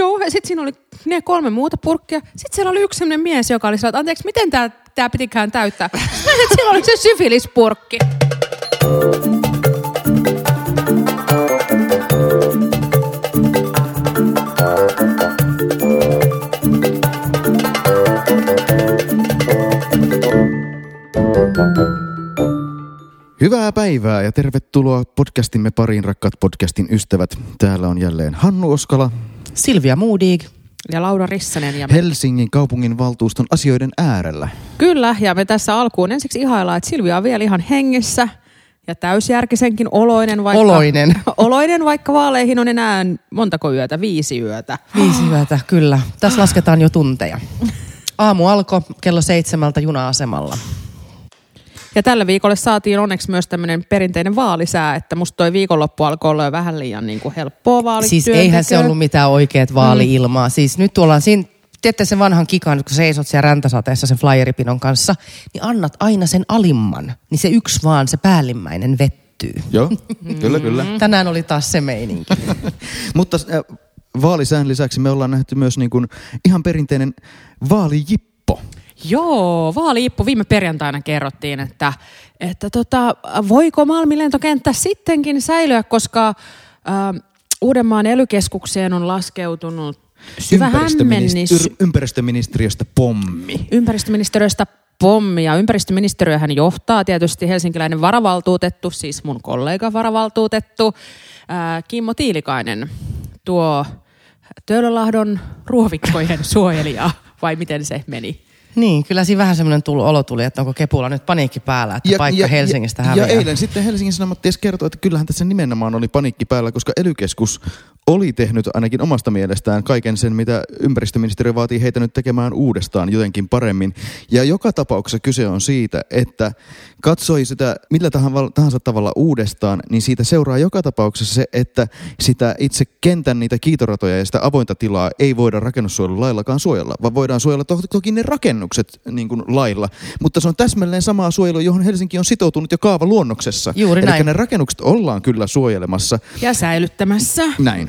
joo, ja sitten siinä oli ne kolme muuta purkkia. Sitten siellä oli yksi sellainen mies, joka oli sillä, että anteeksi, miten tämä tää pitikään täyttää? Sitten siellä oli se syfilispurkki. Hyvää päivää ja tervetuloa podcastimme pariin, rakkaat podcastin ystävät. Täällä on jälleen Hannu Oskala, Silvia Moodig. Ja Laura Rissanen. Ja me... Helsingin kaupungin valtuuston asioiden äärellä. Kyllä, ja me tässä alkuun ensiksi ihaillaan, että Silvia on vielä ihan hengessä ja täysjärkisenkin oloinen. Vaikka, Oloinen. oloinen, vaikka vaaleihin on enää montako yötä? Viisi yötä. Viisi yötä, kyllä. Tässä lasketaan jo tunteja. Aamu alkoi kello seitsemältä juna-asemalla. Ja tällä viikolla saatiin onneksi myös tämmöinen perinteinen vaalisää, että musta toi viikonloppu alkoi olla jo vähän liian niin kuin helppoa vaalityöntekoa. Siis eihän se ollut mitään oikeat vaali-ilmaa. Mm. Siis nyt ollaan siinä, teette sen vanhan kikan, kun seisot siellä räntäsateessa sen flyeripinon kanssa, niin annat aina sen alimman. Niin se yksi vaan, se päällimmäinen vettyy. Joo, kyllä, kyllä. Tänään oli taas se meininki. Mutta äh, vaalisään lisäksi me ollaan nähty myös niin kuin ihan perinteinen vaalijippo. Joo, vaaliippu viime perjantaina kerrottiin, että, että tota, voiko Malmin lentokenttä sittenkin säilyä, koska äh, Uudenmaan elykeskukseen on laskeutunut syvä hämmennys. Ympäristöminister- ympäristöministeriöstä pommi. ympäristöministeriöstä pommi. Ja ympäristöministeriöhän johtaa tietysti helsinkiläinen varavaltuutettu, siis mun kollega varavaltuutettu, ää, Kimmo Tiilikainen, tuo Töölölahdon ruovikkojen suojelija, vai miten se meni? Niin, kyllä siinä vähän semmoinen tullut, olo tuli, että onko Kepulla nyt paniikki päällä, että ja, paikka ja, Helsingistä häviää. Ja eilen sitten Helsingin Sanomat ties kertoi, että kyllähän tässä nimenomaan oli paniikki päällä, koska elykeskus oli tehnyt ainakin omasta mielestään kaiken sen, mitä ympäristöministeriö vaatii heitä nyt tekemään uudestaan jotenkin paremmin. Ja joka tapauksessa kyse on siitä, että katsoi sitä millä tahansa tavalla uudestaan, niin siitä seuraa joka tapauksessa se, että sitä itse kentän niitä kiitoratoja ja sitä avointa tilaa ei voida rakennussuojelulaillakaan suojella, vaan voidaan suojella to- toki ne rakennukset niin kuin lailla. Mutta se on täsmälleen samaa suojelua, johon Helsinki on sitoutunut jo kaavaluonnoksessa. Juuri Eli näin. ne rakennukset ollaan kyllä suojelemassa. Ja säilyttämässä. Näin.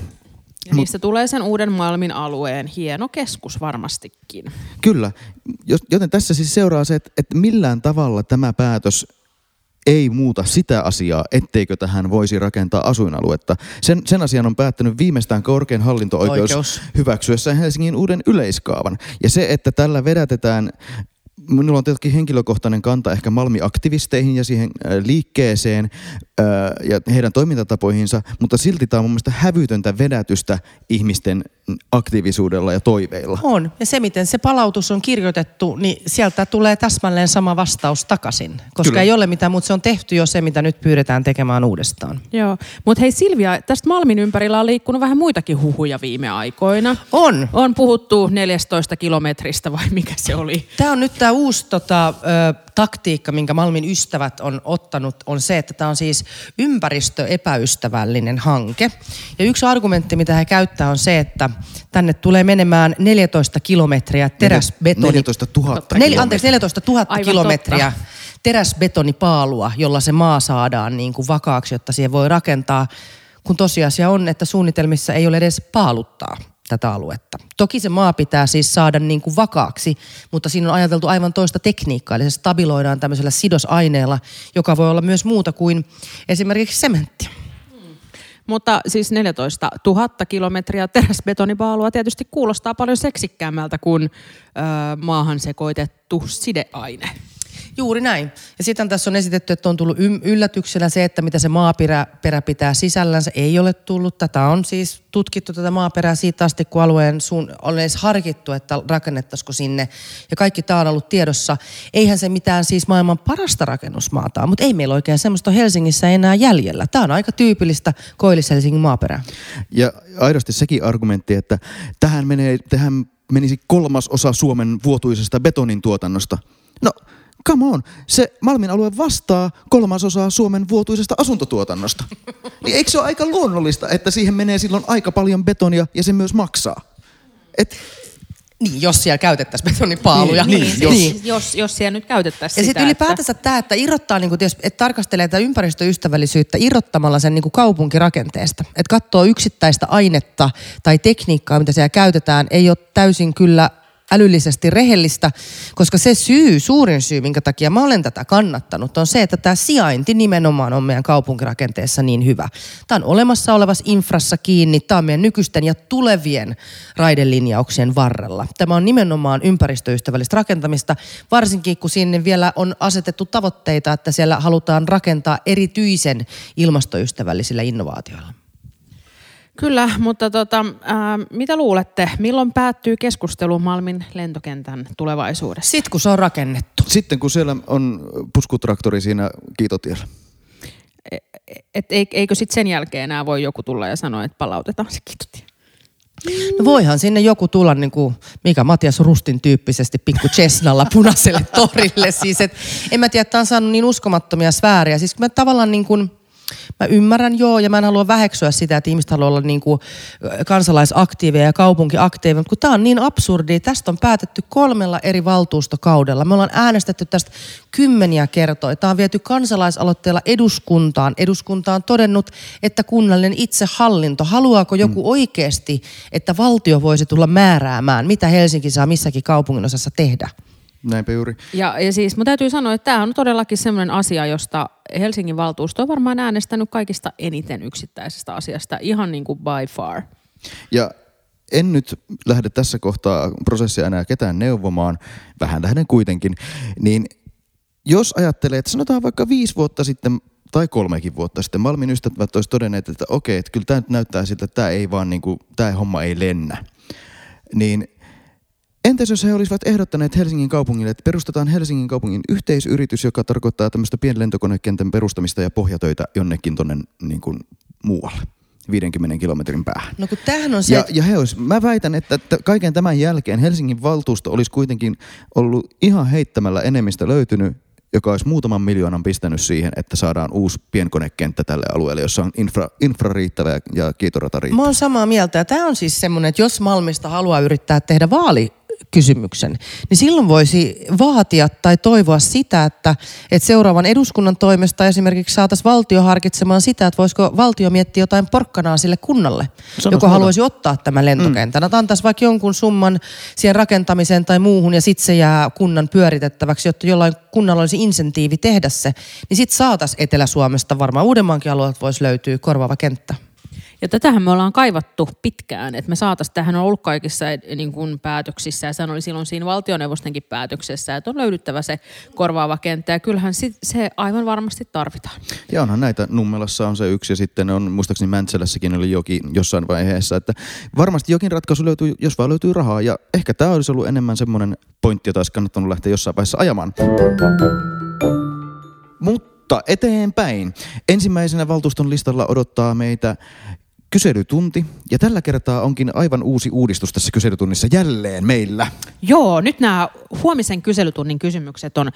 Ja niistä tulee sen uuden Malmin alueen hieno keskus varmastikin. Kyllä, joten tässä siis seuraa se, että, että millään tavalla tämä päätös ei muuta sitä asiaa, etteikö tähän voisi rakentaa asuinaluetta. Sen, sen asian on päättänyt viimeistään korkein hallinto-oikeus Oikeus. hyväksyessään Helsingin uuden yleiskaavan. Ja se, että tällä vedätetään Minulla on tietenkin henkilökohtainen kanta ehkä Malmi-aktivisteihin ja siihen äh, liikkeeseen ja heidän toimintatapoihinsa, mutta silti tämä on mun mielestä hävytöntä vedätystä ihmisten aktiivisuudella ja toiveilla. On. Ja se, miten se palautus on kirjoitettu, niin sieltä tulee täsmälleen sama vastaus takaisin. Koska Kyllä. ei ole mitään, mutta se on tehty jo se, mitä nyt pyydetään tekemään uudestaan. Joo, mutta hei Silvia, tästä Malmin ympärillä on liikkunut vähän muitakin huhuja viime aikoina. On. On puhuttu 14 kilometristä vai mikä se oli? Tämä on nyt tämä uusi tota, ö, taktiikka, minkä Malmin ystävät on ottanut, on se, että tämä on siis ympäristöepäystävällinen hanke. Ja yksi argumentti, mitä he käyttää, on se, että tänne tulee menemään 14 kilometriä teräsbetoni... 14 000 Nel, anteeksi, 14 000 Aivan kilometriä totta. teräsbetonipaalua, jolla se maa saadaan niin kuin vakaaksi, jotta siihen voi rakentaa, kun tosiasia on, että suunnitelmissa ei ole edes paaluttaa tätä aluetta. Toki se maa pitää siis saada niin kuin vakaaksi, mutta siinä on ajateltu aivan toista tekniikkaa, eli se stabiloidaan tämmöisellä sidosaineella, joka voi olla myös muuta kuin esimerkiksi sementti. Mutta siis 14 000 kilometriä teräsbetonipaalua tietysti kuulostaa paljon seksikkäämmältä kuin ö, maahan sekoitettu sideaine. Juuri näin. Ja sitten tässä on esitetty, että on tullut yllätyksenä se, että mitä se maaperä perä pitää sisällänsä. Ei ole tullut. Tätä on siis tutkittu tätä maaperää siitä asti, kun alueen suun, on edes harkittu, että rakennettaisiko sinne. Ja kaikki tämä on ollut tiedossa. Eihän se mitään siis maailman parasta rakennusmaata mutta ei meillä oikein semmoista Helsingissä enää jäljellä. Tämä on aika tyypillistä Koillis-Helsingin maaperää. Ja aidosti sekin argumentti, että tähän, menee, tähän menisi kolmas osa Suomen vuotuisesta betonin tuotannosta. No, come on, se Malmin alue vastaa kolmasosaa Suomen vuotuisesta asuntotuotannosta. Niin eikö se ole aika luonnollista, että siihen menee silloin aika paljon betonia ja se myös maksaa? Et Niin, jos siellä käytettäisiin betonipaaluja. Niin, Niin, jos- siis, jos, jos siellä nyt käytettäisiin Ja sitä. sitten ylipäätänsä tämä, että irrottaa, niin että, jos, että tarkastelee tätä ympäristöystävällisyyttä irrottamalla sen niin kaupunkirakenteesta. Että katsoo yksittäistä ainetta tai tekniikkaa, mitä siellä käytetään, ei ole täysin kyllä älyllisesti rehellistä, koska se syy, suurin syy, minkä takia mä olen tätä kannattanut, on se, että tämä sijainti nimenomaan on meidän kaupunkirakenteessa niin hyvä. Tämä on olemassa olevassa infrassa kiinni, tämä on meidän nykyisten ja tulevien raidelinjauksien varrella. Tämä on nimenomaan ympäristöystävällistä rakentamista, varsinkin kun sinne vielä on asetettu tavoitteita, että siellä halutaan rakentaa erityisen ilmastoystävällisillä innovaatioilla. Kyllä, mutta tota, ää, mitä luulette, milloin päättyy keskustelu Malmin lentokentän tulevaisuudessa? Sitten kun se on rakennettu. Sitten kun siellä on puskutraktori siinä kiitotiellä. Et eikö sitten sen jälkeen enää voi joku tulla ja sanoa, että palautetaan se kitutie? No voihan sinne joku tulla niin kuin Mika Matias Rustin tyyppisesti pikku Cessnalla punaiselle torille. Siis et, en mä tiedä, että on saanut niin uskomattomia sfääriä. Siis mä tavallaan niin kuin, Mä ymmärrän joo, ja mä en halua väheksyä sitä, että ihmiset haluaa olla niin kuin kansalaisaktiiveja ja kaupunkiaktiiveja, mutta kun tämä on niin absurdi, tästä on päätetty kolmella eri valtuustokaudella. Me ollaan äänestetty tästä kymmeniä kertoja. Tämä on viety kansalaisaloitteella eduskuntaan. Eduskunta on todennut, että kunnallinen itsehallinto, haluaako joku oikeasti, että valtio voisi tulla määräämään, mitä Helsinki saa missäkin kaupungin osassa tehdä. Näinpä juuri. Ja, ja siis mun täytyy sanoa, että tämä on todellakin sellainen asia, josta Helsingin valtuusto on varmaan äänestänyt kaikista eniten yksittäisestä asiasta, ihan niin kuin by far. Ja en nyt lähde tässä kohtaa prosessia enää ketään neuvomaan, vähän lähden kuitenkin, niin jos ajattelee, että sanotaan vaikka viisi vuotta sitten tai kolmekin vuotta sitten Malmin ystävät olisi todenneet, että okei, että kyllä tämä nyt näyttää siltä, että tämä ei vaan niin kuin, tämä homma ei lennä. Niin Entäs jos he olisivat ehdottaneet Helsingin kaupungille, että perustetaan Helsingin kaupungin yhteisyritys, joka tarkoittaa tämmöistä pienlentokonekentän perustamista ja pohjatöitä jonnekin tonne niin kuin muualle, 50 kilometrin päähän. No kun tämähän on se, Ja, että ja he olis, mä väitän, että, että kaiken tämän jälkeen Helsingin valtuusto olisi kuitenkin ollut ihan heittämällä enemmistä löytynyt, joka olisi muutaman miljoonan pistänyt siihen, että saadaan uusi pienkonekenttä tälle alueelle, jossa on infra, infra riittävä ja- ja kiitorata riittävä. Mä oon samaa mieltä. Ja tämä on siis semmoinen, että jos Malmista haluaa yrittää tehdä vaali kysymyksen, niin silloin voisi vaatia tai toivoa sitä, että, että seuraavan eduskunnan toimesta esimerkiksi saataisiin valtio harkitsemaan sitä, että voisiko valtio miettiä jotain porkkanaa sille kunnalle, Sanois joka haluaisi ottaa tämän lentokentän. Mm. Antaisi vaikka jonkun summan siihen rakentamiseen tai muuhun ja sitten se jää kunnan pyöritettäväksi, jotta jollain kunnalla olisi insentiivi tehdä se. Niin sitten saataisiin Etelä-Suomesta, varmaan Uudenmaankin alueelta voisi löytyä korvaava kenttä. Ja tätähän me ollaan kaivattu pitkään, että me saataisiin, tähän on ollut kaikissa eh, niin kuin päätöksissä ja sehän oli silloin siinä valtioneuvostonkin päätöksessä, että on löydyttävä se korvaava kenttä ja kyllähän se aivan varmasti tarvitaan. Ja onhan näitä, Nummelassa on se yksi ja sitten on, muistaakseni Mäntsälässäkin oli jokin jossain vaiheessa, että varmasti jokin ratkaisu löytyy, jos vaan löytyy rahaa ja ehkä tämä olisi ollut enemmän semmoinen pointti, jota olisi kannattanut lähteä jossain vaiheessa ajamaan. Mutta eteenpäin. Ensimmäisenä valtuuston listalla odottaa meitä kyselytunti ja tällä kertaa onkin aivan uusi uudistus tässä kyselytunnissa jälleen meillä. Joo, nyt nämä huomisen kyselytunnin kysymykset on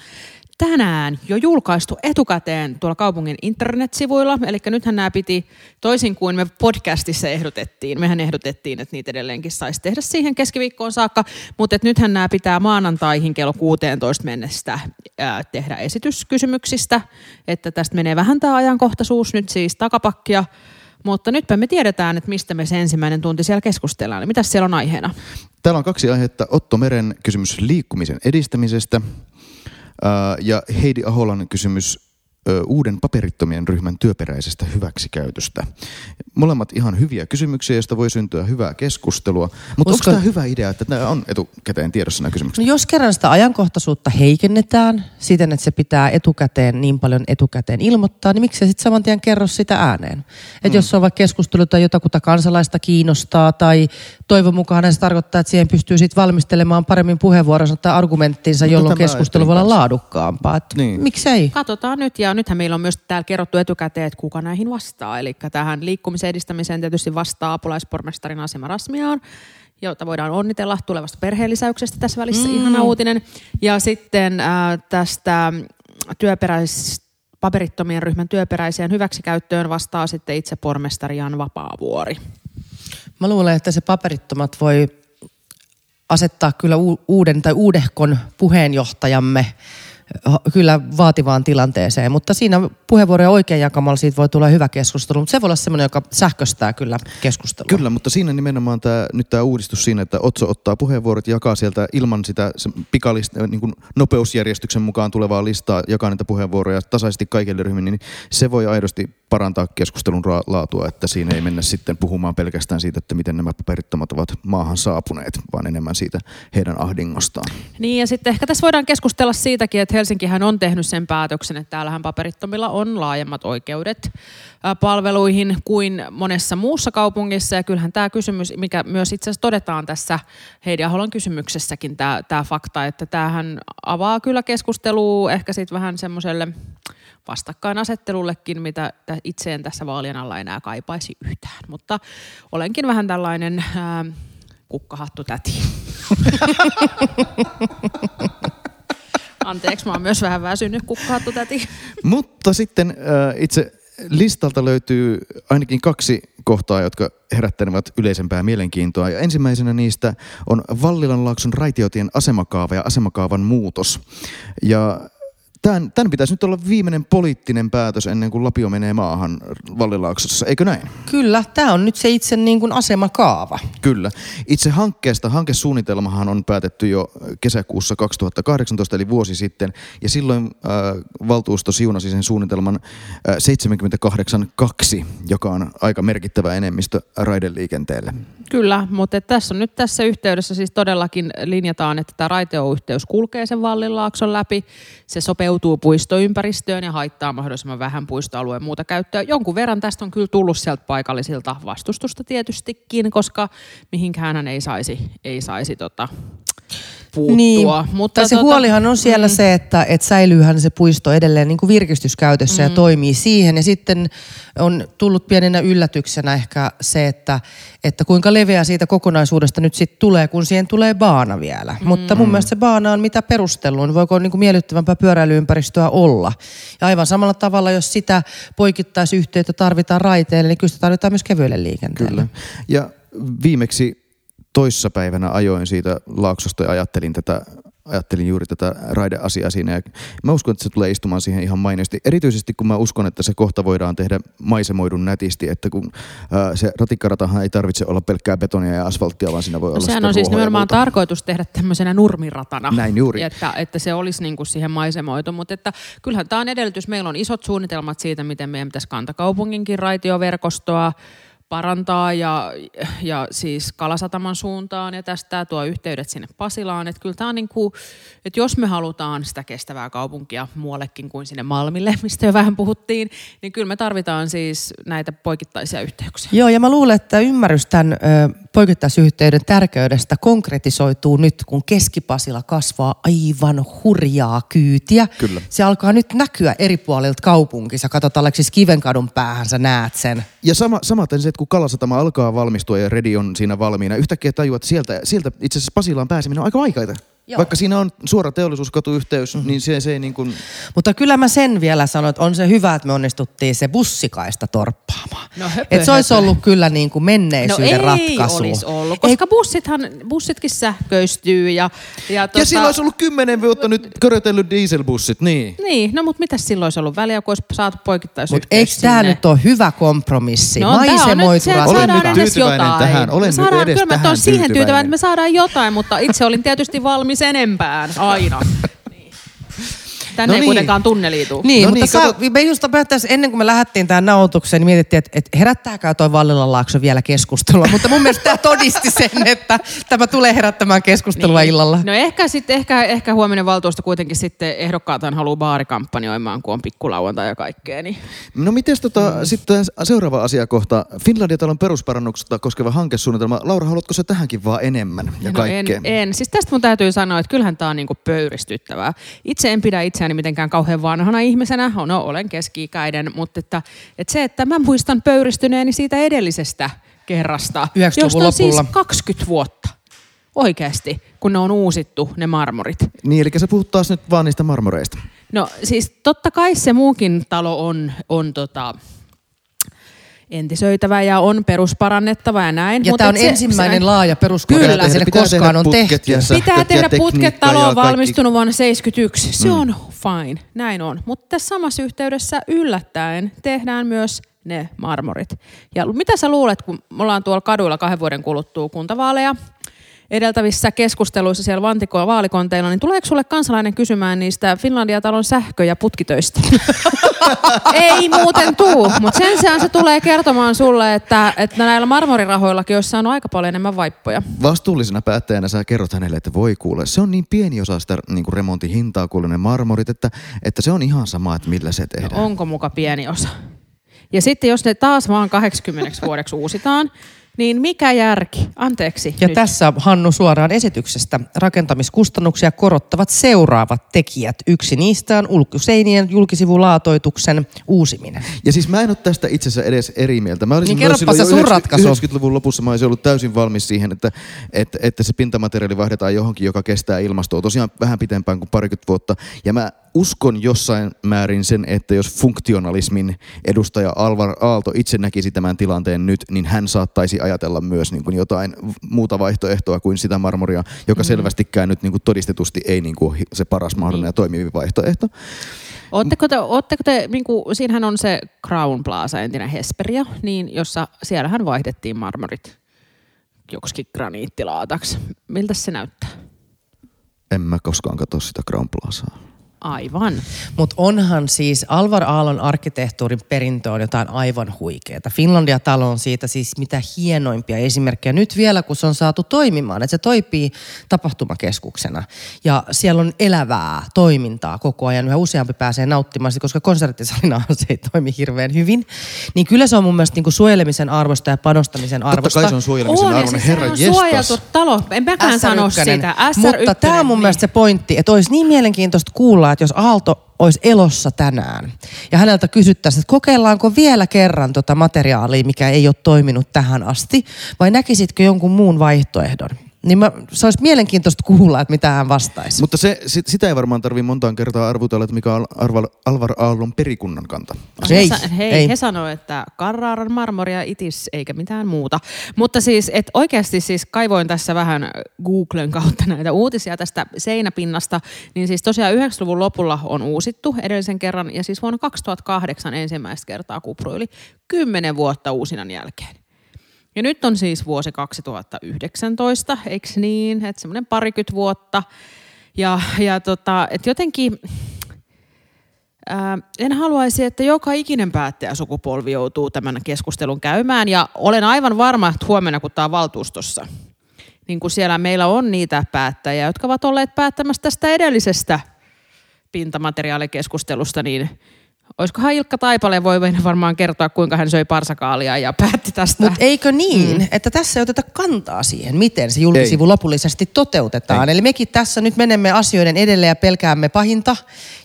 tänään jo julkaistu etukäteen tuolla kaupungin internetsivuilla. Eli nythän nämä piti, toisin kuin me podcastissa ehdotettiin, mehän ehdotettiin, että niitä edelleenkin saisi tehdä siihen keskiviikkoon saakka, mutta että nythän nämä pitää maanantaihin kello 16 mennessä ää, tehdä esityskysymyksistä, että tästä menee vähän tämä ajankohtaisuus nyt siis takapakkia, mutta nytpä me tiedetään, että mistä me se ensimmäinen tunti siellä keskustellaan. Eli mitäs siellä on aiheena? Täällä on kaksi aihetta. Otto Meren kysymys liikkumisen edistämisestä ja Heidi Aholan kysymys uuden paperittomien ryhmän työperäisestä hyväksikäytöstä. Molemmat ihan hyviä kysymyksiä, joista voi syntyä hyvää keskustelua. Mutta onko Uskon- tämä hyvä idea, että nämä on etukäteen tiedossa nämä kysymykset? No jos kerran sitä ajankohtaisuutta heikennetään siten, että se pitää etukäteen niin paljon etukäteen ilmoittaa, niin miksi sitten saman tien kerro sitä ääneen? Että mm. jos on vaikka keskustelu tai jotakuta kansalaista kiinnostaa tai toivon mukaan se tarkoittaa, että siihen pystyy sitten valmistelemaan paremmin puheenvuoronsa tai argumenttinsa, Mutta jolloin keskustelu voi olla laadukkaampaa. Et Niin. Miksei? Katsotaan nyt ja nythän meillä on myös täällä kerrottu etukäteen, että kuka näihin vastaa. Eli tähän liikkumisen edistämiseen tietysti vastaa apulaispormestarin Asema Rasmiaan, jota voidaan onnitella tulevasta perheellisäyksestä tässä välissä, mm. ihana uutinen. Ja sitten äh, tästä työperäis, paperittomien ryhmän työperäiseen hyväksikäyttöön vastaa sitten itse pormestari Jan Vapaavuori. Mä luulen, että se paperittomat voi asettaa kyllä uuden tai uudehkon puheenjohtajamme kyllä vaativaan tilanteeseen, mutta siinä puheenvuoroja oikein jakamalla siitä voi tulla hyvä keskustelu, mutta se voi olla semmoinen, joka sähköstää kyllä keskustelua. Kyllä, mutta siinä nimenomaan tämä, nyt tämä uudistus siinä, että Otso ottaa puheenvuorot, jakaa sieltä ilman sitä pikalista, niin kuin nopeusjärjestyksen mukaan tulevaa listaa, jakaa niitä puheenvuoroja tasaisesti kaikille ryhmille, niin se voi aidosti parantaa keskustelun laatua, että siinä ei mennä sitten puhumaan pelkästään siitä, että miten nämä paperittomat ovat maahan saapuneet, vaan enemmän siitä heidän ahdingostaan. Niin ja sitten ehkä tässä voidaan keskustella siitäkin, että Helsinkihän on tehnyt sen päätöksen, että täällähän paperittomilla on laajemmat oikeudet palveluihin kuin monessa muussa kaupungissa. Ja kyllähän tämä kysymys, mikä myös itse asiassa todetaan tässä Heidi Aholon kysymyksessäkin, tämä, tämä fakta, että tämähän avaa kyllä keskustelua ehkä sitten vähän semmoiselle vastakkainasettelullekin, mitä itse en tässä vaalien alla enää kaipaisi yhtään. Mutta olenkin vähän tällainen ää, kukkahattu täti. Anteeksi, mä oon myös vähän väsynyt kukkahattu täti. Mutta sitten äh, itse listalta löytyy ainakin kaksi kohtaa, jotka herättävät yleisempää mielenkiintoa. Ja ensimmäisenä niistä on Vallilan laakson raitiotien asemakaava ja asemakaavan muutos. Ja Tämän, tämän pitäisi nyt olla viimeinen poliittinen päätös ennen kuin Lapio menee maahan Vallilaaksossa, eikö näin? Kyllä, tämä on nyt se itse niin kuin asemakaava. Kyllä. Itse hankkeesta, hankesuunnitelmahan on päätetty jo kesäkuussa 2018, eli vuosi sitten, ja silloin äh, valtuusto siunasi sen suunnitelman äh, 78.2, joka on aika merkittävä enemmistö raideliikenteelle. Kyllä, mutta tässä on nyt tässä yhteydessä siis todellakin linjataan, että tämä raiteoyhteys kulkee sen Vallilaakson läpi. Se sopeutuu puistoympäristöön ja haittaa mahdollisimman vähän puistoalueen muuta käyttöä. Jonkun verran tästä on kyllä tullut sieltä paikallisilta vastustusta tietystikin, koska mihinkään ei saisi, ei saisi tota, puuttua. Niin, mutta se tuota, huolihan on siellä mm. se, että, että säilyyhän se puisto edelleen niin kuin virkistyskäytössä mm. ja toimii siihen. Ja sitten on tullut pienenä yllätyksenä ehkä se, että, että kuinka leveä siitä kokonaisuudesta nyt sitten tulee, kun siihen tulee baana vielä. Mm. Mutta mun mielestä se baana on mitä perustelluin. Voiko niin kuin miellyttävämpää pyöräilyympäristöä olla? Ja aivan samalla tavalla, jos sitä poikittaisyhteyttä tarvitaan raiteille, niin kyllä sitä tarvitaan myös kevyelle liikenteelle. Kyllä. Ja viimeksi toissapäivänä ajoin siitä laaksosta ja ajattelin tätä ajattelin juuri tätä raideasiaa siinä ja mä uskon, että se tulee istumaan siihen ihan mainiosti. Erityisesti kun mä uskon, että se kohta voidaan tehdä maisemoidun nätisti, että kun ää, se ratikkaratahan ei tarvitse olla pelkkää betonia ja asfalttia, vaan siinä voi no, olla Sehän on siis nimenomaan tarkoitus tehdä tämmöisenä nurmiratana. Näin juuri. Että, että se olisi niin kuin siihen maisemoitu, mutta että kyllähän tämä on edellytys. Meillä on isot suunnitelmat siitä, miten meidän pitäisi kantakaupunginkin raitioverkostoa parantaa ja, ja siis Kalasataman suuntaan ja tästä tuo yhteydet sinne Pasilaan. Että kyllä tämä on niin kuin, että jos me halutaan sitä kestävää kaupunkia muuallekin kuin sinne Malmille, mistä jo vähän puhuttiin, niin kyllä me tarvitaan siis näitä poikittaisia yhteyksiä. Joo, ja mä luulen, että ymmärrys tämän ö, poikittaisyhteyden tärkeydestä konkretisoituu nyt, kun Keskipasila kasvaa aivan hurjaa kyytiä. Kyllä. Se alkaa nyt näkyä eri puolilta kaupunkissa. Katsot Aleksis Kivenkadun päähän, sä näet sen. Ja sama, samaten se, että kun Kalasatama alkaa valmistua ja Redi on siinä valmiina, yhtäkkiä tajuat, että sieltä, sieltä itse asiassa Pasilaan pääseminen on aika vaikeaa. Joo. Vaikka siinä on suora teollisuuskatuyhteys, mm-hmm. niin se, se ei niin kuin... Mutta kyllä mä sen vielä sanon, että on se hyvä, että me onnistuttiin se bussikaista torppaamaan. No höpö, että se olisi höpö. ollut kyllä niin kuin menneisyyden no ratkaisu. ei olisi ollut, koska ei... bussithan, bussitkin sähköistyy. Ja, ja, tuota... ja silloin olisi ollut kymmenen vuotta nyt körötellyt dieselbussit, niin. Niin, no mutta mitä silloin olisi ollut väliä, kun olisi saatu poikittaisyhteys Mutta eikö tämä nyt ole hyvä kompromissi? No, Maisemoitu Olen nyt tyytyväinen jotain. tähän. Olen saadaan, nyt edes kyllä tähän siihen tyytyväinen, että me saadaan jotain, mutta itse olin tietysti valmis enempään aina. Tänne no ei niin. kuitenkaan tunneliitu. Niin, no mutta niin, sä, kato... me just ennen kuin me lähdettiin tähän nautukseen, niin mietittiin, että, että herättääkö toi Vallilan laakso vielä keskustelua. mutta mun mielestä tämä todisti sen, että tämä tulee herättämään keskustelua niin. illalla. No ehkä, sitten, ehkä, ehkä huominen valtuusto kuitenkin sitten ehdokkaathan haluaa baarikampanjoimaan, kun on pikkulauantai ja kaikkea. Niin. No miten tota, mm. sitten seuraava asiakohta. Finlandia talon perusparannuksesta koskeva hankesuunnitelma. Laura, haluatko se tähänkin vaan enemmän ja no en, en. Siis tästä mun täytyy sanoa, että kyllähän tämä on niinku pöyristyttävää. Itse en pidä itse itseäni mitenkään kauhean vanhana ihmisenä, no olen keski-ikäinen, mutta että, että se, että mä muistan pöyristyneeni siitä edellisestä kerrasta, josta on siis 20 vuotta oikeasti, kun ne on uusittu, ne marmorit. Niin, eli sä puhut taas nyt vaan niistä marmoreista. No siis totta kai se muukin talo on, on tota, entisöitävä ja on perusparannettava ja näin. Ja tämä on se- ensimmäinen se, laaja peruskorjaus, mitä sinne Pitää tehdä koskaan on putket tehty. ja Pitää ja tehdä putket, talo on valmistunut vuonna 1971. Se on fine, näin on. Mutta tässä samassa yhteydessä yllättäen tehdään myös ne marmorit. Ja mitä sä luulet, kun me ollaan tuolla kaduilla kahden vuoden kuluttua kuntavaaleja, edeltävissä keskusteluissa siellä Vantikoilla vaalikonteilla, niin tuleeko sulle kansalainen kysymään niistä Finlandia-talon sähkö- ja putkitöistä? Ei muuten tuu, mutta sen sijaan se tulee kertomaan sulle, että, että näillä marmorirahoillakin olisi saanut aika paljon enemmän vaippoja. Vastuullisena päättäjänä sä kerrot hänelle, että voi kuule, se on niin pieni osa sitä niin kuin remontin hintaa kuin ne marmorit, että, että se on ihan sama, että millä se tehdään. Onko muka pieni osa? Ja sitten jos ne taas vaan 80 vuodeksi uusitaan, niin mikä järki? Anteeksi. Ja nyt. tässä Hannu suoraan esityksestä. Rakentamiskustannuksia korottavat seuraavat tekijät. Yksi niistä on ulkoseinien julkisivulaatoituksen uusiminen. Ja siis mä en ole tästä itse asiassa edes eri mieltä. Mä olisin Niin kerropa se jo sun 90 ratkaisu. 90-luvun lopussa mä olisin ollut täysin valmis siihen, että, että, että se pintamateriaali vaihdetaan johonkin, joka kestää ilmastoa tosiaan vähän pitempään kuin parikymmentä vuotta. Ja mä uskon jossain määrin sen, että jos funktionalismin edustaja Alvar Aalto itse näkisi tämän tilanteen nyt, niin hän saattaisi ajatella myös niin kuin jotain muuta vaihtoehtoa kuin sitä marmoria, joka mm. selvästikään nyt niin kuin todistetusti ei niin kuin ole se paras mahdollinen ja toimivi vaihtoehto. Ootteko te, ootteko te niin kuin, siinähän on se Crown Plaza, entinen Hesperia, niin jossa siellähän vaihdettiin marmorit joksikin graniittilaataksi. Miltä se näyttää? En mä koskaan katso sitä Crown Plazaa. Aivan. Mutta onhan siis Alvar Aallon arkkitehtuurin perintö on jotain aivan huikeaa. Finlandia-talo on siitä siis mitä hienoimpia esimerkkejä. Nyt vielä, kun se on saatu toimimaan, että se toimii tapahtumakeskuksena. Ja siellä on elävää toimintaa koko ajan. Yhä useampi pääsee nauttimaan sitä, koska konserttisalina se ei toimi hirveän hyvin. Niin kyllä se on mun mielestä niinku suojelemisen arvosta ja panostamisen Totta arvosta. kai se on suojelemisen arvoinen. siis Herra on jestas. suojeltu talo. En mäkään sano SR1. sitä. SR1, Mutta tämä on mun niin. mielestä se pointti, että olisi niin mielenkiintoista kuulla, että jos Aalto olisi elossa tänään ja häneltä kysyttäisiin, että kokeillaanko vielä kerran tota materiaalia, mikä ei ole toiminut tähän asti, vai näkisitkö jonkun muun vaihtoehdon? Niin mä, se olisi mielenkiintoista kuulla, että mitä hän vastaisi. Mutta se, sit, sitä ei varmaan tarvii montaan kertaa arvutella, että mikä on Arval, Alvar Aallon perikunnan kanta. Ei, He, sa- hei, ei. he sanoo, että Carraran marmoria itis eikä mitään muuta. Mutta siis, että oikeasti siis kaivoin tässä vähän Googlen kautta näitä uutisia tästä seinäpinnasta, niin siis tosiaan 90-luvun lopulla on uusittu edellisen kerran ja siis vuonna 2008 ensimmäistä kertaa kupruili kymmenen vuotta uusinan jälkeen. Ja nyt on siis vuosi 2019, eikö niin? Että semmoinen parikymmentä vuotta. Ja, ja tota, et jotenkin Ää, en haluaisi, että joka ikinen päättäjä sukupolvi joutuu tämän keskustelun käymään ja olen aivan varma, että huomenna kun tämä on valtuustossa, niin kun siellä meillä on niitä päättäjiä, jotka ovat olleet päättämässä tästä edellisestä pintamateriaalikeskustelusta, niin olisikohan Ilkka Taipale voi varmaan kertoa, kuinka hän söi parsakaalia ja päätti tästä. Mutta eikö niin, mm. että tässä ei oteta kantaa siihen, miten se julkisivu Ei. lopullisesti toteutetaan. Ei. Eli mekin tässä nyt menemme asioiden edelle ja pelkäämme pahinta.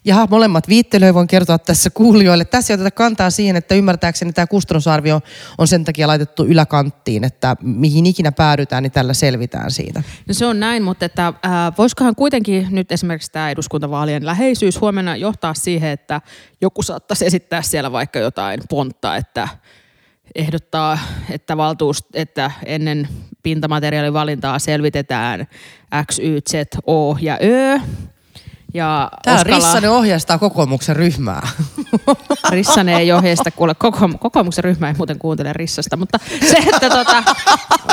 Ja molemmat viittelöi voin kertoa tässä kuulijoille. Tässä ei oteta kantaa siihen, että ymmärtääkseni tämä kustannusarvio on sen takia laitettu yläkanttiin, että mihin ikinä päädytään, niin tällä selvitään siitä. No se on näin, mutta että, äh, voisikohan kuitenkin nyt esimerkiksi tämä eduskuntavaalien läheisyys huomenna johtaa siihen, että joku saattaisi esittää siellä vaikka jotain pontta, että ehdottaa, että, valtuust, että ennen pintamateriaalin valintaa selvitetään X, Y, Z, O ja Ö. Ja Tämä Oskala- Rissanen ohjastaa kokoomuksen ryhmää. Rissanen ei ohjeista kuule, koko, kokoomuksen ryhmä ei muuten kuuntele Rissasta, mutta se, että tota,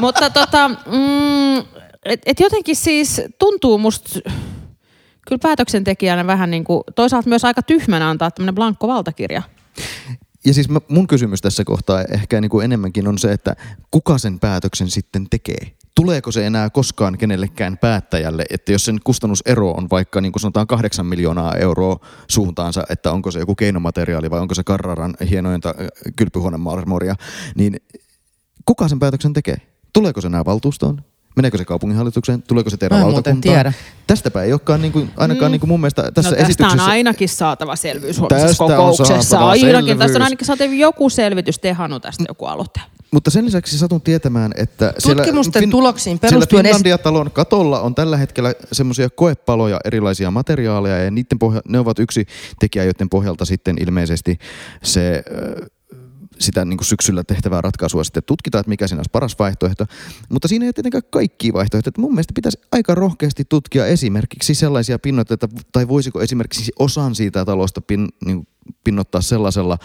mutta tota, mm, et, et jotenkin siis tuntuu musta kyllä päätöksentekijänä vähän niin kuin, toisaalta myös aika tyhmänä antaa tämmöinen blankko valtakirja. Ja siis mä, mun kysymys tässä kohtaa ehkä niin kuin enemmänkin on se, että kuka sen päätöksen sitten tekee? Tuleeko se enää koskaan kenellekään päättäjälle, että jos sen kustannusero on vaikka niin kuin sanotaan kahdeksan miljoonaa euroa suuntaansa, että onko se joku keinomateriaali vai onko se Carraran hienointa äh, kylpyhuonemarmoria, niin kuka sen päätöksen tekee? Tuleeko se enää valtuustoon? Meneekö se kaupunginhallitukseen? Tuleeko se teidän Mä en muuten lautakuntaan? tiedä. Tästäpä ei olekaan niin kuin, ainakaan mm. niin kuin mun mielestä tässä no, tästä esityksessä... on ainakin saatava selvyys huomisessa on kokouksessa. saatava Ainakin, selvyys. tästä on ainakin saatava joku selvitys, tehannut tästä joku aloite. Mutta sen lisäksi satun tietämään, että Tutkimusten tuloksiin siellä perustuen es- Finlandia-talon katolla on tällä hetkellä semmoisia koepaloja, erilaisia materiaaleja ja niiden pohja, ne ovat yksi tekijä, joiden pohjalta sitten ilmeisesti se sitä niin kuin syksyllä tehtävää ratkaisua sitten tutkitaan, että mikä siinä olisi paras vaihtoehto. Mutta siinä ei tietenkään kaikki vaihtoehtoja. Mun mielestä pitäisi aika rohkeasti tutkia esimerkiksi sellaisia pinnoitteita, tai voisiko esimerkiksi osan siitä talosta pin, niin pinnottaa sellaisella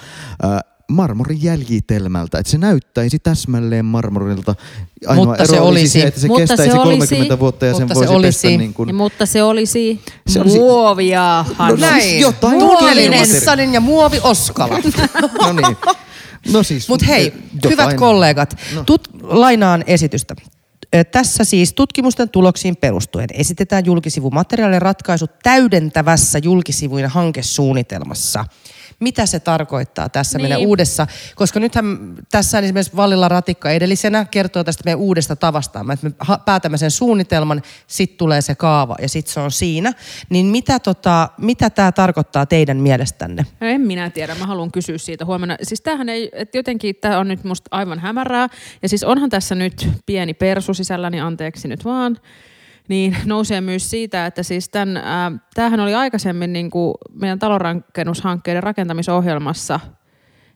ää, marmorin jäljitelmältä, että se näyttäisi täsmälleen marmorilta. Ainoa Mutta ero se olisi se, että se Mutta kestäisi se olisi. 30 vuotta ja sen Mutta se voisi olisi. pestä niin kuin, Ja, mutta se olisi, Se olisi- muovia. No näin. jotain Muovinen materiaalia. Nissanin ja muovi Oskala. no niin. No siis, Mutta hei, eh, jotain. hyvät kollegat, No. tut, lainaan esitystä. Ö, Tässä siis tutkimusten tuloksiin perustuen esitetään julkisivumateriaalien ratkaisut täydentävässä julkisivujen hankesuunnitelmassa. Mitä se tarkoittaa tässä Niin. meidän uudessa, koska nythän tässä esimerkiksi Vallilla Ratikka edellisenä kertoo tästä meidän uudesta tavasta, että me päätämme sen suunnitelman, sitten tulee se kaava ja sitten se on siinä. Niin mitä, tota, mitä tämä tarkoittaa teidän mielestänne? No en minä tiedä, mä haluan kysyä siitä huomenna. Siis tämähän ei, että jotenkin tämä on nyt musta aivan hämärää. Ja siis onhan tässä nyt pieni persu sisällä, niin anteeksi nyt vaan. Niin nousee myös siitä, että siis tämän, ää, tämähän oli aikaisemmin niin kuin meidän talonrakennushankkeiden rakentamisohjelmassa,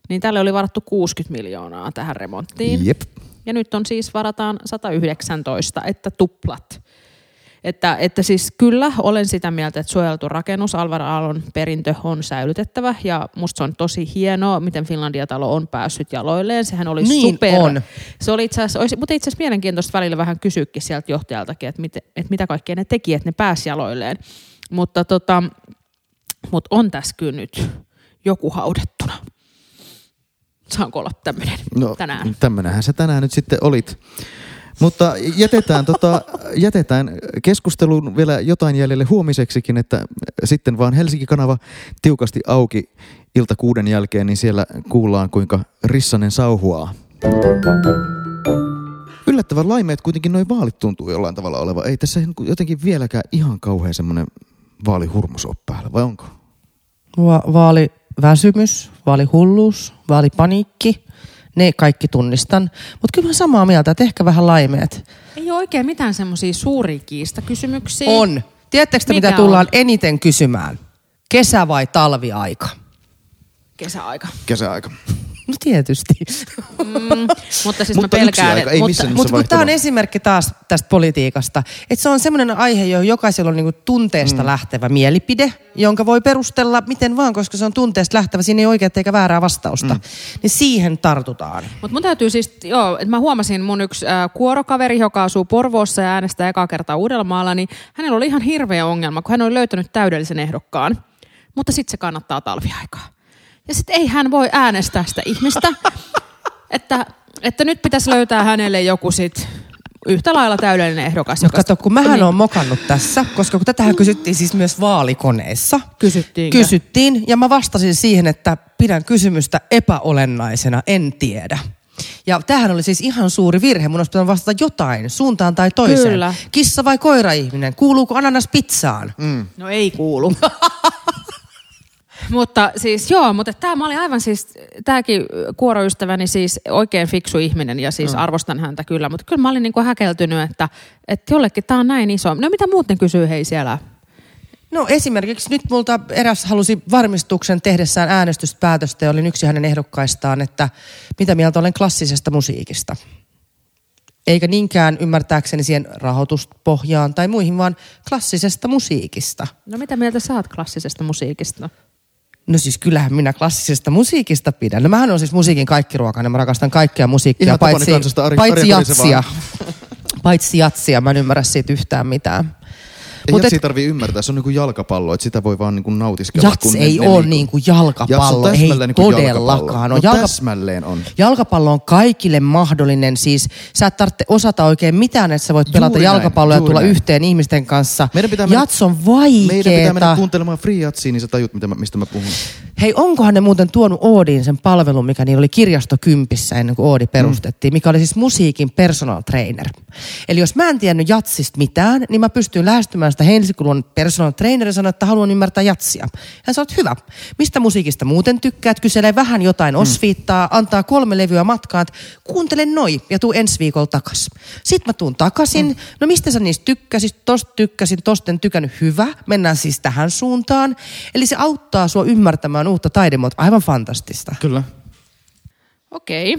niin tälle oli varattu 60 miljoonaa tähän remonttiin. Jep. Ja nyt on siis varataan 119, että tuplat. Että, että siis kyllä olen sitä mieltä, että suojeltu rakennus, Alvar Aallon perintö on säilytettävä ja musta se on tosi hienoa, miten Finlandia-talo on päässyt jaloilleen. Sehän oli Niin super. on. Se oli itse asiassa, olisi, mutta itse asiassa mielenkiintoista välillä vähän kysyäkin sieltä johtajaltakin, että, miten, että mitä kaikkea ne teki, että ne pääsi jaloilleen. Mutta tota, mutta on tässä kyllä nyt joku haudattuna. Saanko olla tämmöinen No, tänään? tämmönähän sä tänään nyt sitten olit. Mutta jätetään, tota, jätetään keskusteluun vielä jotain jäljelle huomiseksikin, että sitten vaan Helsinki-kanava tiukasti auki ilta kuuden jälkeen, niin siellä kuullaan kuinka Rissanen sauhuaa. Yllättävän laimeet kuitenkin noin vaalit tuntuu jollain tavalla oleva. Ei tässä jotenkin vieläkään ihan kauhean semmoinen vaalihurmus ole päällä, vai onko? Va- vaaliväsymys, vaalihulluus, vaalipaniikki, ne kaikki tunnistan. Mutta kyllä mä samaa mieltä, että ehkä vähän laimeet. Ei ole oikein mitään semmoisia suuria kiistakysymyksiä. On. Tiedättekö te, mitä Mikä tullaan on? eniten kysymään? Kesä vai talviaika? Kesäaika. Kesäaika. No tietysti. Mm, mutta siis Mutta mä pelkään, aika, ei mutta, Mutta nimessä tämä on esimerkki taas tästä politiikasta. Että se on semmoinen aihe, johon jokaisella on niinku tunteesta mm. lähtevä mielipide, jonka voi perustella miten vaan, koska se on tunteesta lähtevä. Siinä ei oikein eikä väärää vastausta. Mm. Niin siihen tartutaan. Mutta mun täytyy siis, joo, että mä huomasin mun yksi äh, kuorokaveri, joka asuu Porvoossa ja äänestää ekaa kertaa Uudellamaalla, niin hänellä oli ihan hirveä ongelma, kun hän oli löytänyt täydellisen ehdokkaan. Mutta sitten se kannattaa talviaikaa. Ja sitten ei hän voi äänestää sitä ihmistä, että, että nyt pitäisi löytää hänelle joku sit yhtä lailla täydellinen ehdokas. Mutta kato, kun mähän niin, on mokannut tässä, koska kun tätähän kysyttiin siis myös vaalikoneessa. Kysyttiinkö? Kysyttiin, ja mä vastasin siihen, että pidän kysymystä epäolennaisena, en tiedä. Ja tämähän oli siis ihan suuri virhe. Mun olisi pitänyt vastata jotain, suuntaan tai toiseen. Kyllä. Kissa vai koira-ihminen? Kuuluuko ananas pizzaan? Mm. No ei kuulu. mutta siis joo, mutta tämä oli aivan siis, tämäkin kuoroystäväni siis oikein fiksu ihminen ja siis mm. arvostan häntä kyllä, mutta kyllä mä olin niinku häkeltynyt, että, että jollekin tämä on näin iso. No mitä muuten kysyy hei siellä? No esimerkiksi nyt multa eräs halusi varmistuksen tehdessään äänestyspäätöstä ja olin yksi hänen ehdokkaistaan, että mitä mieltä olen klassisesta musiikista. Eikä niinkään ymmärtääkseni siihen rahoituspohjaan tai muihin, vaan klassisesta musiikista. No mitä mieltä oot klassisesta musiikista? No siis kyllähän minä klassisesta musiikista pidän. No mähän on siis musiikin kaikkiruokainen, mä rakastan kaikkea musiikkia, Ihan paitsi, paitsi jatsia. paitsi jatsia, mä en ymmärrä siitä yhtään mitään. Ei Mut Mut et- tarvii ymmärtää, se on niin kuin jalkapallo, että sitä voi vaan niin kuin nautiskella. Jats kun ei ne ole liikkuu. niin kuin jalkapallo, ei niin kuin todellakaan. jalkapallo. On No jalka- täsmälleen on. Jalkapallo on kaikille mahdollinen, siis sä et tarvitse osata oikein mitään, että sä voit pelata Juuri näin, jalkapalloa ja juuri tulla näin. yhteen ihmisten kanssa. Meidän pitää mennä- Jats on Meidän pitää mennä vaikeeta. kuuntelemaan Free Jatsia, niin sä tajut, mitä mä, mistä mä puhun. Hei, onkohan ne muuten tuonut Oodiin sen palvelun, mikä niillä oli kirjastokympissä ennen kuin Oodi perustettiin, mikä oli siis musiikin personal trainer. Eli jos mä en tiennyt jatsista mitään, niin mä pystyn lähestymään sitä Heinsikulun personal trainer ja sanoa, että haluan ymmärtää jatsia. Ja sä oot hyvä. Mistä musiikista muuten tykkäät? Kyselee vähän jotain osviittaa, antaa kolme levyä matkaan, että kuuntele noi ja tuu ensi viikolla takas. Sitten mä tuun takaisin. No mistä sä niistä tykkäsit? Tosta tykkäsin, tosta en tykännyt. Hyvä. Mennään siis tähän suuntaan. Eli se auttaa sua ymmärtämään uutta taidemuotoa. Aivan fantastista. Kyllä. Okei.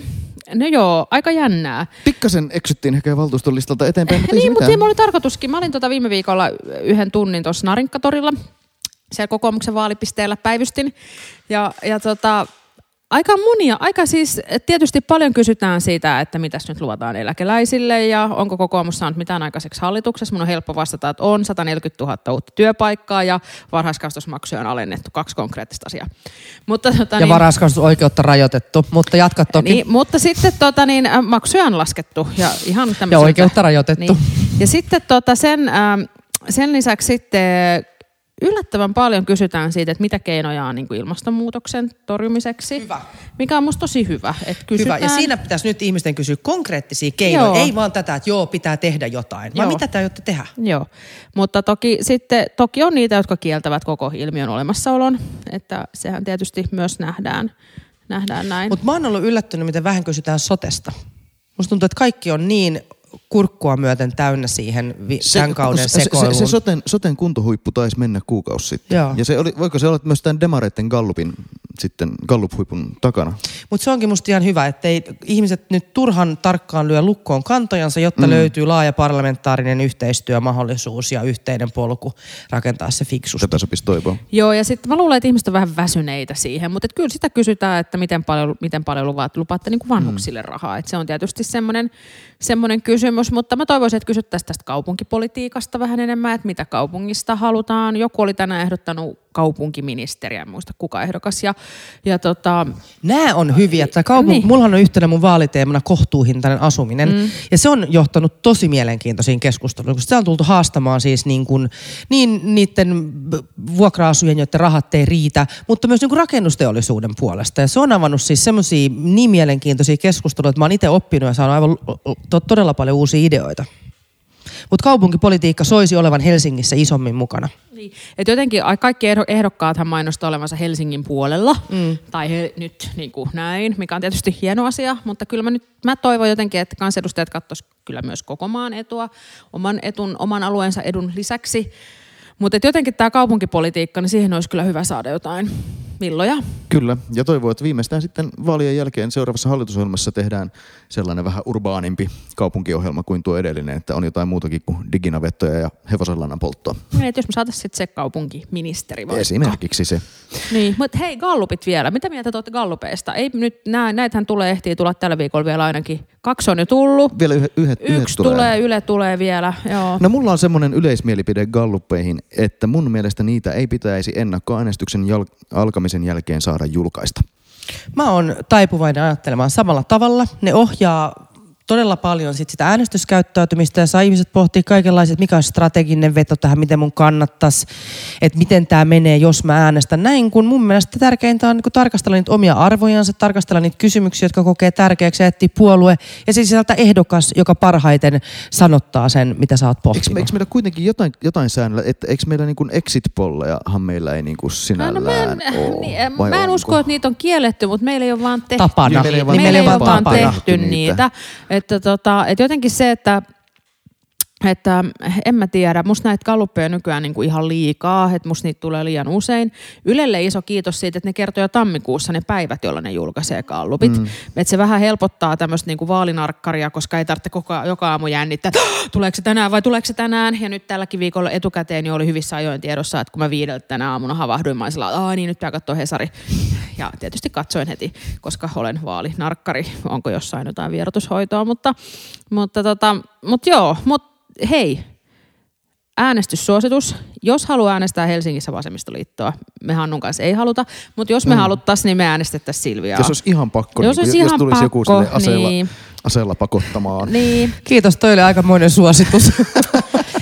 No joo, aika jännää. Pikkasen eksyttiin ehkä valtuuston listalta eteenpäin, mutta Niin, mutta oli tarkoituskin. Mä olin tota viime viikolla yhden tunnin tuossa Narinkatorilla. Siellä kokoomuksen vaalipisteellä päivystin. Ja, ja tota, aika monia, aika siis tietysti paljon kysytään siitä, että mitäs nyt luvataan eläkeläisille ja onko kokoomus saanut mitään aikaiseksi hallituksessa. Mun on helppo vastata, että on 140 000 uutta työpaikkaa ja varhaiskasvatusmaksuja on alennettu. Kaksi konkreettista asiaa. Mutta, tota, Ja varhaiskasvatusoikeutta rajoitettu, mutta jatka toki. niin, mutta sitten tota, niin, äh, maksuja on laskettu ja ihan ja oikeutta rajoitettu. niin. Ja sitten tota sen, ähm, sen lisäksi sitten yllättävän paljon kysytään siitä, että mitä keinoja on niin kuin ilmastonmuutoksen torjumiseksi. Hyvä. Mikä on musta tosi hyvä. Että kysytään, Hyvä. Ja siinä pitäisi nyt ihmisten kysyä konkreettisia keinoja. Joo. Ei vaan tätä, että joo, pitää tehdä jotain. Vaan Joo. mitä te aiotte tehdä? Joo, mutta toki, sitten, toki on niitä, jotka kieltävät koko ilmiön olemassaolon, että sehän tietysti myös nähdään, nähdään näin. Mutta mä oon ollut yllättynyt, miten vähän kysytään sotesta. Musta tuntuu, että kaikki on niin kurkkua myöten täynnä siihen vi- tämän kauden se, se, sekoiluun. se, se soten, soten kuntohuippu taisi mennä kuukausi sitten. Joo. Ja se oli, voiko se olla myös tämän demareiden Gallupin sitten Gallup-huipun takana? Mutta se onkin musta ihan hyvä, että ei ihmiset nyt turhan tarkkaan lyö lukkoon kantojansa, jotta mm. löytyy laaja parlamentaarinen yhteistyömahdollisuus ja yhteinen polku rakentaa se fiksusti. Tätä sopisi toivoa. Joo, ja sitten mä luulen, että ihmiset on vähän väsyneitä siihen, mutta et kyllä sitä kysytään, että miten paljon, miten paljon luvaat, lupaatte niin kuin vanhuksille rahaa. Et se on tietysti semmoinen, semmoinen kysymys, mutta mä toivoisin, että kysyttäisiin tästä kaupunkipolitiikasta vähän enemmän, että mitä kaupungista halutaan. Joku oli tänään ehdottanut kaupunkiministeriä, en muista kuka ehdokas. Ja, ja tota, Nämä on hyviä. Tämä kaupung- niin. Mullahan on yhtenä mun vaaliteemana kohtuuhintainen asuminen. Mm. Ja se on johtanut tosi mielenkiintoisiin keskusteluihin, koska sitä on tultu haastamaan siis niin, kuin, niin niiden vuokra-asujien, joiden rahat ei riitä, mutta myös niin kuin rakennusteollisuuden puolesta. Ja se on avannut siis semmoisia niin mielenkiintoisia keskusteluja, että mä oon itse oppinut ja saanut aivan to- todella paljon uusia ideoita. Mutta kaupunkipolitiikka soisi olevan Helsingissä isommin mukana. Niin. Et jotenkin ai- kaikki ehdo- ehdokkaathan mainostaa olevansa Helsingin puolella, mm. tai he, nyt niin kuin näin, mikä on tietysti hieno asia, mutta kyllä mä nyt mä toivon jotenkin, että kansanedustajat katsoisivat kyllä myös koko maan etua, oman, etun, oman alueensa edun lisäksi. Mutta jotenkin tämä kaupunkipolitiikka, niin siihen olisi kyllä hyvä saada jotain villoja. Kyllä, ja toivoo, että viimeistään sitten vaalien jälkeen seuraavassa hallitusohjelmassa tehdään sellainen vähän urbaanimpi kaupunkiohjelma kuin tuo edellinen, että on jotain muutakin kuin diginavettoja ja hevosenlannan polttoa. Niin, että jos me saataisiin sitten se kaupunkiministeri vaikka. Esimerkiksi se. Niin, mutta hei, gallupit vielä. Mitä mieltä te olette gallupeista? Ei nyt, nää, näitähän tulee, ehtii tulla tällä viikolla vielä ainakin. Kaksi on jo tullut. Vielä yhdet, yhdet, Yksi tulee. Yle tulee vielä, joo. No mulla on semmoinen yleismielipide galluppeihin, että mun mielestä niitä ei pitäisi ennakkoäänestyksen jal- alkamisen jälkeen saada julkaista. Mä oon taipuvainen ajattelemaan samalla tavalla. Ne ohjaa todella paljon sit sitä äänestyskäyttäytymistä ja saa ihmiset pohtia kaikenlaiset, mikä on strateginen veto tähän, miten mun kannattaisi, että miten tämä menee, jos mä äänestän näin, kun mun mielestä tärkeintä on niin tarkastella niitä omia arvojansa, tarkastella niitä kysymyksiä, jotka kokee tärkeäksi, ja etsiä puolue ja siis sieltä ehdokas, joka parhaiten sanottaa sen, mitä sä oot Eikö, pohtinut. eikö meillä kuitenkin jotain, jotain säännöllä, että eikö meillä niin kuin exit-pollejahan meillä ei niin kuin sinällään No, mä en, ole, niin, mä en onko? usko, että niitä on kielletty, mutta meillä ei ole vaan tehty. Tapana. Niin, meillä ei ole vaan- meillä ei Nimenomaan ole vaan tapana. tehty niitä. niitä. Että, tota, että jotenkin se, että että en mä tiedä, musta näitä kalluppeja nykyään niin kuin ihan liikaa, että musta niitä tulee liian usein. Ylelle iso kiitos siitä, että ne kertoo jo tammikuussa ne päivät, jolloin ne julkaisee kallupit. Mm. Että se vähän helpottaa tämmöistä niin kuin vaalinarkkaria, koska ei tarvitse koko, joka aamu jännittää, että "Hah, tuleeko se tänään vai tuleeko se tänään. Ja nyt tälläkin viikolla etukäteen jo oli hyvissä ajoin tiedossa, että kun mä viideltä tänä aamuna havahduin, mä sillä, että "Aa, niin nyt pitää katsoa Hesari. Ja tietysti katsoin heti, koska olen vaalinarkkari, onko jossain jotain vierotushoitoa, mutta, mutta, tota, mutta joo, mutta hei, äänestyssuositus. Jos haluaa äänestää Helsingissä vasemmistoliittoa, me Hannun kanssa ei haluta, mutta jos me mm. haluttaisiin, niin me äänestettäisiin Silviaa. Jos olisi ihan pakko, Jos niin, olisi jos ihan tulisi joku pakko, sille aseella, niin. aseella pakottamaan. Niin. Kiitos, toi oli aikamoinen suositus.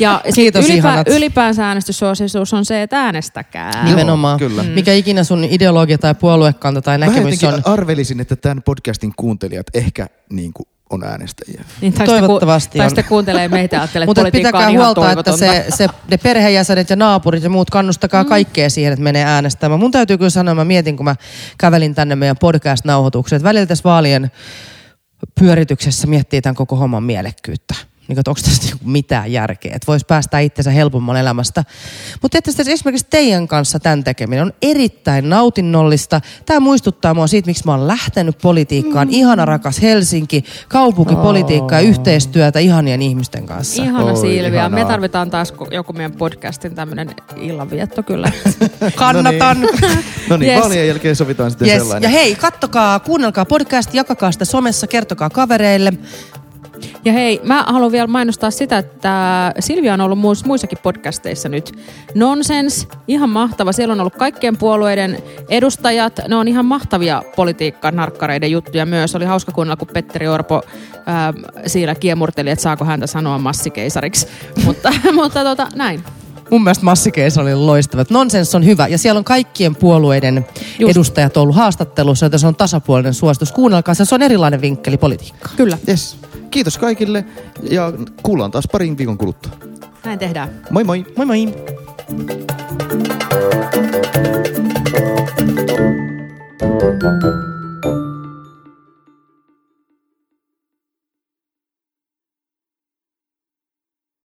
Ja Kiitos, ylipä, ihanat. ylipäänsä äänestyssuositus on se, että äänestäkää. Nimenomaan. kyllä. Mm. Mikä ikinä sun ideologia tai puoluekanta tai Mä näkemys jotenkin on. arvelisin, että tämän podcastin kuuntelijat ehkä niin kuin on äänestäjiä. Niin, tai Toivottavasti ku, tai on. sitten kuuntelee meitä ja ajattelee, että Mutta politiikka pitäkää on ihan huolta, että se, se, ne perheenjäsenet ja naapurit ja muut kannustakaa mm. kaikkea siihen, että menee äänestämään. Mun täytyy kyllä sanoa, mä mietin, kun mä kävelin tänne meidän podcast-nauhoitukseen, että välillä tässä vaalien pyörityksessä miettii tämän koko homman mielekkyyttä. Niin, että onko tässä niinku mitään järkeä, että voisi päästä itsensä helpomman elämästä. Mutta että esimerkiksi teidän kanssa tämän tekeminen on erittäin nautinnollista. Tämä muistuttaa mua siitä, miksi mä oon lähtenyt politiikkaan. Mm. Ihana rakas Helsinki, kaupunkipolitiikkaa ja yhteistyötä ihanien ihmisten kanssa. Ihana Oi, Silvia. ihanaa. Me tarvitaan taas joku meidän podcastin tämmöinen illanvietto kyllä. Kannatan. No niin, Yes. vaalien jälkeen sovitaan sitten Yes. sellainen. Ja hei, kattokaa, kuunnelkaa podcast, jakakaa sitä somessa, kertokaa kavereille. Ja hei, mä haluan vielä mainostaa sitä, että Silvia on ollut muus, muissakin podcasteissa nyt. Nonsens, ihan mahtava. Siellä on ollut kaikkien puolueiden edustajat. Ne on ihan mahtavia politiikka-narkkareiden juttuja myös. Oli hauska kuunnella, kun Petteri Orpo ää, siellä kiemurteli, että saako häntä sanoa massikeisariksi. mutta mutta tota, näin. Mun mielestä Massikeis oli loistava. Nonsens on hyvä ja siellä on kaikkien puolueiden Just. Edustajat ollut haastattelussa, joten se on tasapuolinen suositus. Kuunnelkaa se, se on erilainen vinkkeli politiikkaan. Kyllä, Yes. Kiitos kaikille ja kuullaan taas parin viikon kuluttua. näin tehdään. Moi moi! Moi moi! Thank